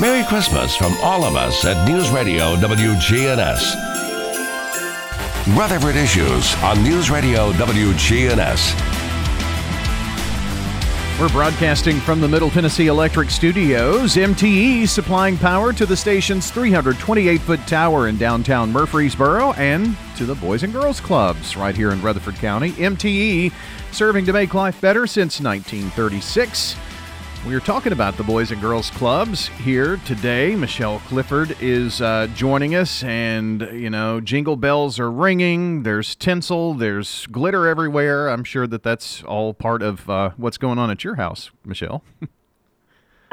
Merry Christmas from all of us at News Radio WGNS. Rutherford Issues on News Radio WGNS. We're broadcasting from the Middle Tennessee Electric Studios. MTE supplying power to the station's 328 foot tower in downtown Murfreesboro and to the Boys and Girls Clubs right here in Rutherford County. MTE serving to make life better since 1936. We are talking about the Boys and Girls Clubs here today. Michelle Clifford is uh, joining us, and, you know, jingle bells are ringing. There's tinsel, there's glitter everywhere. I'm sure that that's all part of uh, what's going on at your house, Michelle.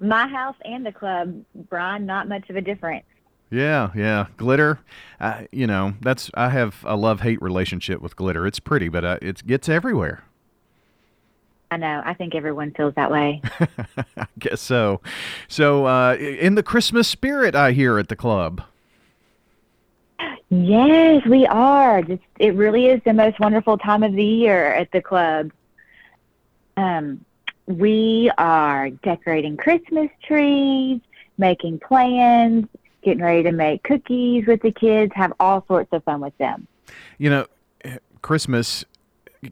My house and the club, Brian, not much of a difference. Yeah, yeah, glitter. Uh, you know, that's I have a love hate relationship with glitter. It's pretty, but uh, it gets everywhere. I know. I think everyone feels that way. I guess so. So, uh, in the Christmas spirit, I hear at the club. Yes, we are. Just, it really is the most wonderful time of the year at the club. Um, we are decorating Christmas trees, making plans, getting ready to make cookies with the kids, have all sorts of fun with them. You know, Christmas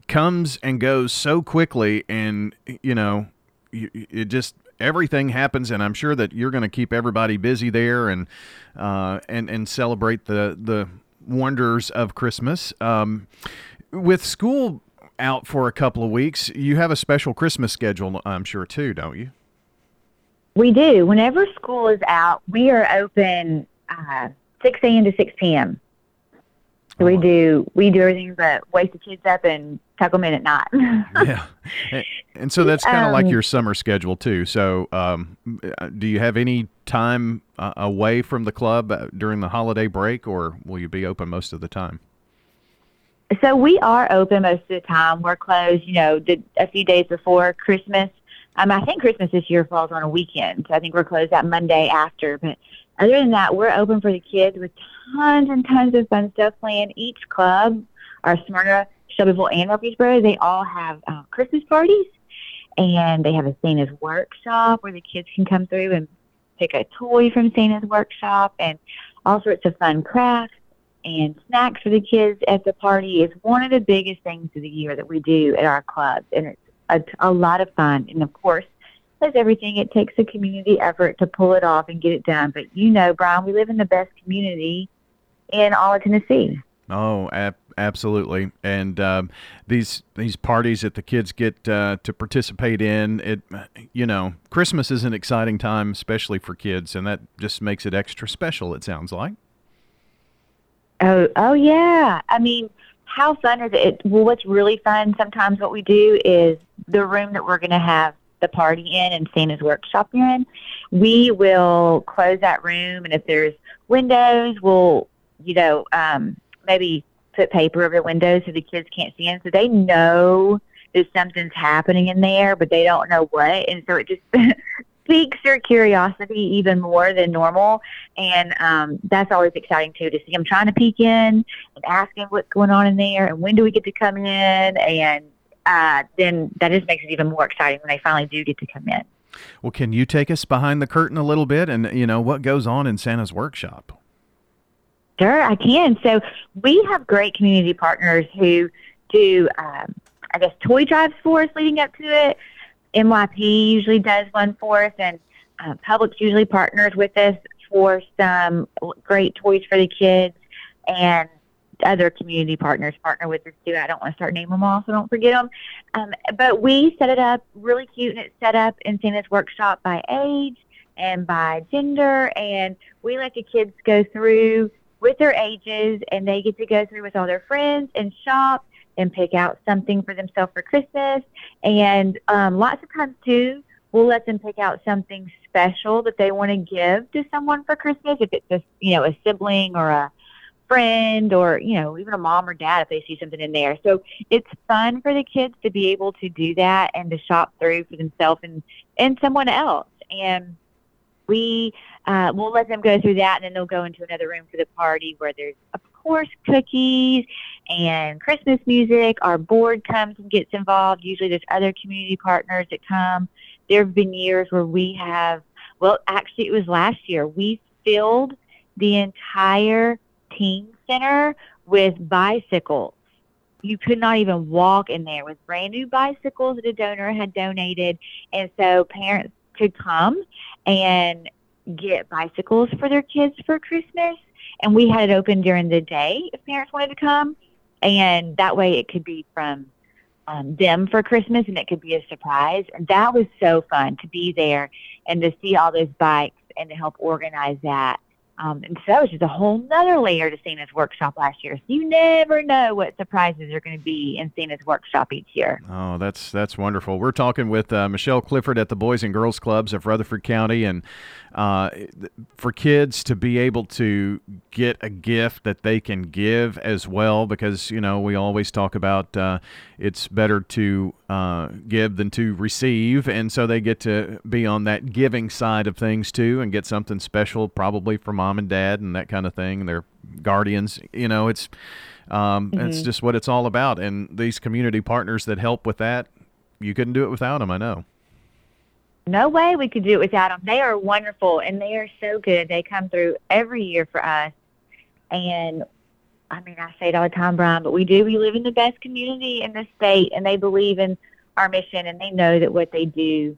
comes and goes so quickly, and you know, it just everything happens, and I'm sure that you're going to keep everybody busy there and uh, and and celebrate the the wonders of Christmas. Um, with school out for a couple of weeks, you have a special Christmas schedule, I'm sure too, don't you? We do. Whenever school is out, we are open uh, 6 a.m. to 6 p.m. So we do we do everything but wake the kids up and tuck them in at night. yeah, and, and, so that's kind of um, like your summer schedule too. So, um, do you have any time uh, away from the club uh, during the holiday break, or will you be open most of the time? So we are open most of the time. We're closed, you know, the, a few days before Christmas. Um, I think Christmas this year falls on a weekend, so I think we're closed that Monday after. But other than that, we're open for the kids with tons and tons of fun stuff planned. Each club, our Smyrna, Shelbyville, and Murfreesboro, they all have uh, Christmas parties, and they have a Santa's workshop where the kids can come through and pick a toy from Santa's workshop, and all sorts of fun crafts and snacks for the kids at the party. is one of the biggest things of the year that we do at our clubs, and it's a, a lot of fun. And of course, as everything, it takes a community effort to pull it off and get it done. But you know, Brian, we live in the best community in all of Tennessee. Oh, ab- absolutely. And um, these these parties that the kids get uh, to participate in, it you know, Christmas is an exciting time, especially for kids, and that just makes it extra special. It sounds like. Oh, oh yeah. I mean, how fun is it? Well, what's really fun sometimes what we do is the room that we're going to have the party in and Santa's workshop in, we will close that room, and if there's windows, we'll you know, um, maybe put paper over the windows so the kids can't see in. So they know that something's happening in there, but they don't know what. And so it just piques their curiosity even more than normal. And um, that's always exciting too to see them trying to peek in and asking what's going on in there and when do we get to come in. And uh, then that just makes it even more exciting when they finally do get to come in. Well, can you take us behind the curtain a little bit and, you know, what goes on in Santa's workshop? Sure, I can. So we have great community partners who do, um, I guess, toy drives for us leading up to it. MYP usually does one for us, and uh, Publix usually partners with us for some great toys for the kids. And other community partners partner with us too. I don't want to start naming them all, so don't forget them. Um, but we set it up really cute, and it's set up in Santa's workshop by age and by gender, and we let the kids go through with their ages, and they get to go through with all their friends and shop and pick out something for themselves for Christmas. And um, lots of times too, we'll let them pick out something special that they want to give to someone for Christmas. If it's just you know a sibling or a friend or you know even a mom or dad if they see something in there. So it's fun for the kids to be able to do that and to shop through for themselves and and someone else. And we uh, we'll let them go through that, and then they'll go into another room for the party where there's, of course, cookies and Christmas music. Our board comes and gets involved. Usually, there's other community partners that come. There have been years where we have Well, actually, it was last year. We filled the entire teen center with bicycles. You could not even walk in there with brand new bicycles that a donor had donated. And so parents could come and get bicycles for their kids for Christmas. And we had it open during the day if parents wanted to come. And that way it could be from um, them for Christmas and it could be a surprise. And that was so fun to be there and to see all those bikes and to help organize that. Um, and so that was just a whole nother layer to Santa's workshop last year. So you never know what surprises are going to be in Santa's workshop each year. Oh, that's that's wonderful. We're talking with uh, Michelle Clifford at the Boys and Girls Clubs of Rutherford County, and uh, for kids to be able to get a gift that they can give as well, because you know we always talk about uh, it's better to uh, give than to receive, and so they get to be on that giving side of things too, and get something special, probably for mom and dad and that kind of thing, their guardians. You know, it's um, mm-hmm. it's just what it's all about, and these community partners that help with that, you couldn't do it without them. I know no way we could do it without them. They are wonderful and they are so good. They come through every year for us. And I mean, I say it all the time, Brian, but we do. We live in the best community in the state and they believe in our mission and they know that what they do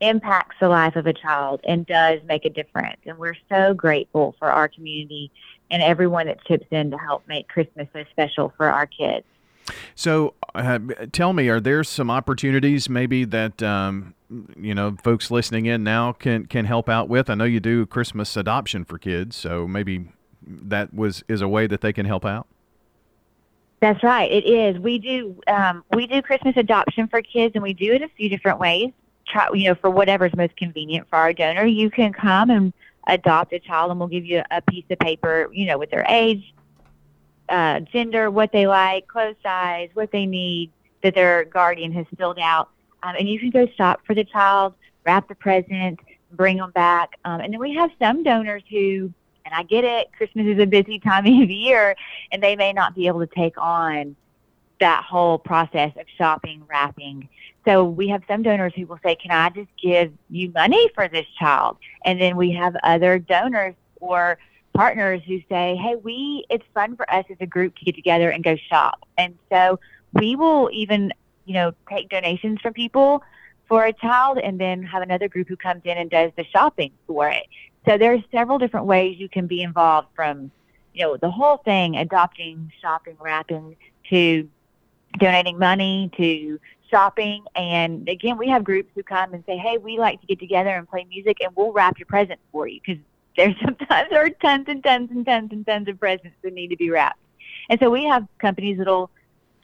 impacts the life of a child and does make a difference. And we're so grateful for our community and everyone that chips in to help make Christmas so special for our kids. So, uh, tell me, are there some opportunities maybe that um, you know folks listening in now can can help out with? I know you do Christmas adoption for kids, so maybe that was is a way that they can help out. That's right. It is. We do um, we do Christmas adoption for kids, and we do it a few different ways. Try you know for whatever's most convenient for our donor. You can come and adopt a child, and we'll give you a piece of paper, you know, with their age, uh, gender, what they like, clothes size, what they need that their guardian has filled out. Um, and you can go shop for the child, wrap the present, bring them back. Um, and then we have some donors who, and I get it, Christmas is a busy time of year, and they may not be able to take on that whole process of shopping, wrapping. So we have some donors who will say, Can I just give you money for this child? And then we have other donors or partners who say, "Hey, we it's fun for us as a group to get together and go shop." And so we will even, you know, take donations from people for a child and then have another group who comes in and does the shopping for it. So there's several different ways you can be involved from, you know, the whole thing, adopting, shopping, wrapping to donating money to shopping and again we have groups who come and say hey we like to get together and play music and we'll wrap your presents for you because there sometimes are tons and tons and tons and tons of presents that need to be wrapped. And so we have companies that'll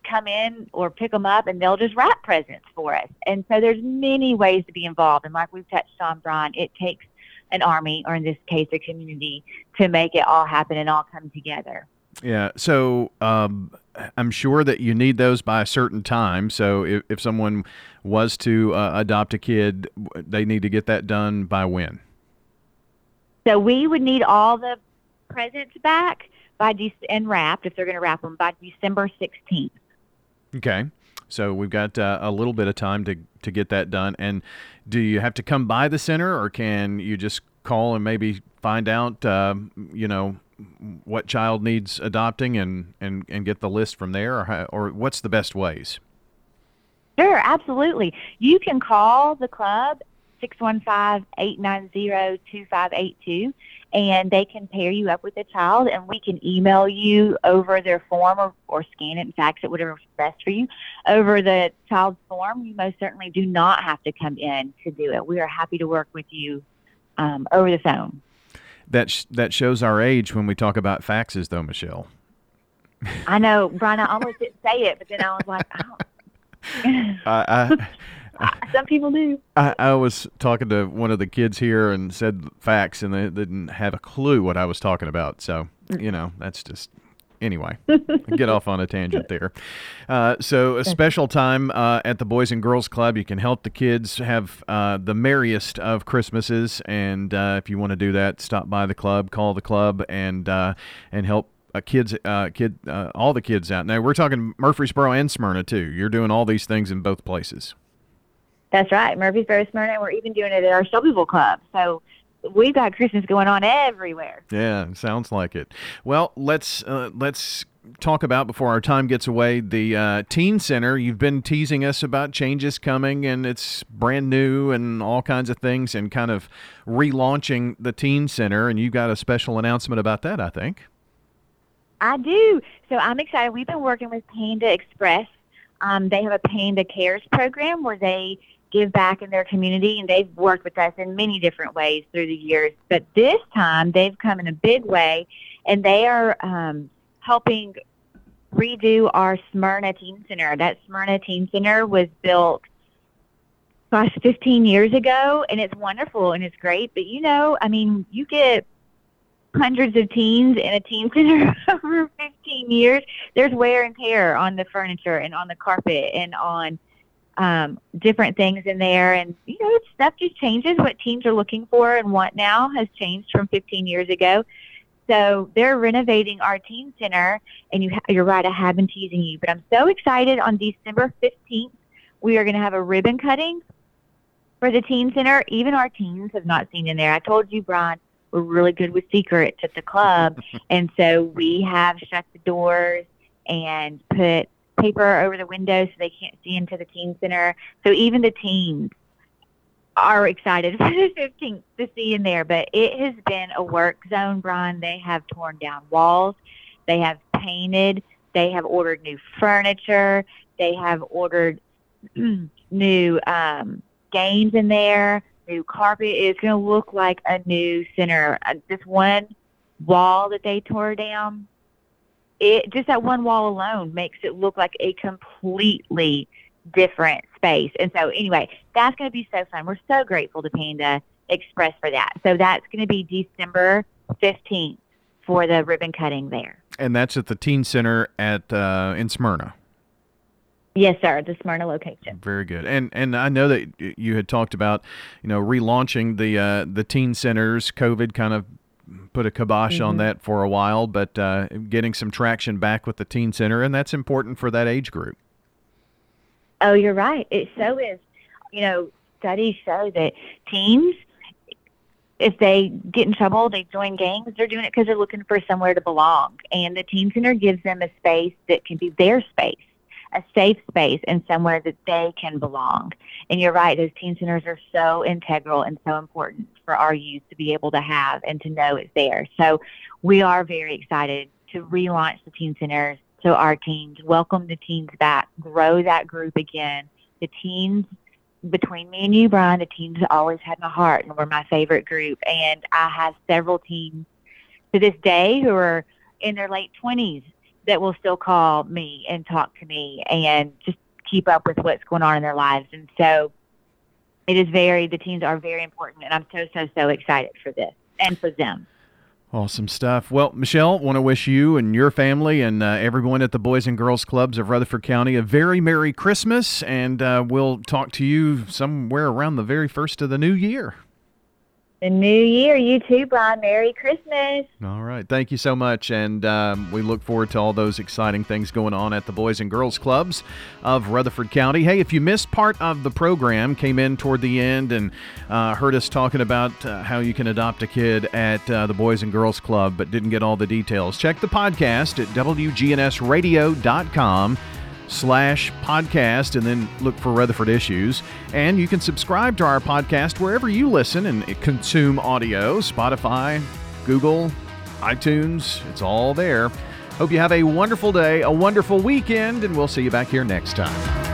come in or pick them up and they'll just wrap presents for us. And so there's many ways to be involved. And like we've touched on, Brian, it takes an army, or in this case, a community, to make it all happen and all come together. Yeah. So um, I'm sure that you need those by a certain time. So if, if someone was to uh, adopt a kid, they need to get that done by when? So we would need all the presents back by De- and wrapped if they're going to wrap them by December 16th. Okay. So we've got uh, a little bit of time to to get that done. And do you have to come by the center, or can you just call and maybe find out, uh, you know, what child needs adopting and and and get the list from there, or how, or what's the best ways? Sure, absolutely. You can call the club 615-890-2582 and they can pair you up with a child and we can email you over their form or, or scan it and fax it, whatever's best for you, over the child's form. You most certainly do not have to come in to do it. We are happy to work with you um, over the phone. That, sh- that shows our age when we talk about faxes, though, Michelle. I know, Brian. I almost didn't say it, but then I was like, oh. I, I Some people do. I, I was talking to one of the kids here and said fax, and they, didn't have a clue what I was talking about. So, you know, that's just anyway, get off on a tangent there. Uh, so, a special time uh, at the Boys and Girls Club. You can help the kids have uh, the merriest of Christmases, and uh, if you want to do that, stop by the club, call the club, and uh, and help. Uh, kids, kid, all the kids out. Now we're talking Murfreesboro and Smyrna too. You're doing all these things in both places. That's right, Murfreesboro, Smyrna. We're even doing it at our Shelbyville Club. So we've got Christmas going on everywhere. Yeah, sounds like it. Well, let's uh, let's talk about before our time gets away the uh, teen center. You've been teasing us about changes coming, and it's brand new and all kinds of things, and kind of relaunching the teen center. And you've got a special announcement about that, I think. I do. So I'm excited. We've been working with Panda Express. Um, they have a Panda Cares program where they give back in their community, and they've worked with us in many different ways through the years. But this time, they've come in a big way, and they are um, helping redo our Smyrna Teen Center. That Smyrna Teen Center was built, gosh, 15 years ago, and it's wonderful and it's great. But you know, I mean, you get hundreds of teens in a teen center over 15 years. There's wear and tear on the furniture and on the carpet and on um, different things in there. And, you know, stuff just changes. What teens are looking for and want now has changed from 15 years ago. So they're renovating our teen center, and you ha- you're right, I have been teasing you, but I'm so excited. On December 15th, we are going to have a ribbon cutting for the teen center. Even our teens have not seen in there. I told you, Brian, we're really good with secrets at the club, and so we have shut the doors and put paper over the windows so they can't see into the teen center. So even the teens are excited for the 15th to see in there. But it has been a work zone, Brian. They have torn down walls. They have painted. They have ordered new furniture. They have ordered new um, games in there. New carpet. It's going to look like a new center. Uh, this one wall that they tore down, it just that one wall alone makes it look like a completely different space. And so, anyway, that's going to be so fun. We're so grateful to Panda Express for that. So that's going to be December 15th for the ribbon cutting there. And that's at the Teen Center at uh, in Smyrna. Yes, sir. The Smyrna location. Very good. And and I know that you had talked about, you know, relaunching the uh, the teen centers. COVID kind of put a kibosh mm-hmm. on that for a while, but uh, getting some traction back with the teen center, and that's important for that age group. Oh, you're right. It so is. You know, studies show that teens, if they get in trouble, they join gangs. They're doing it because they're looking for somewhere to belong, and the teen center gives them a space that can be their space, a safe space, and somewhere that they can belong. And you're right; those teen centers are so integral and so important for our youth to be able to have and to know it's there. So, we are very excited to relaunch the teen centers so our teens, welcome the teens back, grow that group again. The teens, between me and you, Brian, the teens always had my heart and were my favorite group. And I have several teens to this day who are in their late 20s that will still call me and talk to me and just keep up with what's going on in their lives. And so it is very, the teens are very important. And I'm so, so, so excited for this and for them. Awesome stuff. Well, Michelle, want to wish you and your family and uh, everyone at the Boys and Girls Clubs of Rutherford County a very Merry Christmas, and uh, we'll talk to you somewhere around the very first of the new year the new year. You too, Brian. Merry Christmas. All right. Thank you so much. And um, we look forward to all those exciting things going on at the Boys and Girls Clubs of Rutherford County. Hey, if you missed part of the program, came in toward the end and uh, heard us talking about uh, how you can adopt a kid at uh, the Boys and Girls Club, but didn't get all the details, check the podcast at WGNSradio.com slash podcast and then look for Rutherford Issues. And you can subscribe to our podcast wherever you listen and consume audio Spotify, Google, iTunes. It's all there. Hope you have a wonderful day, a wonderful weekend, and we'll see you back here next time.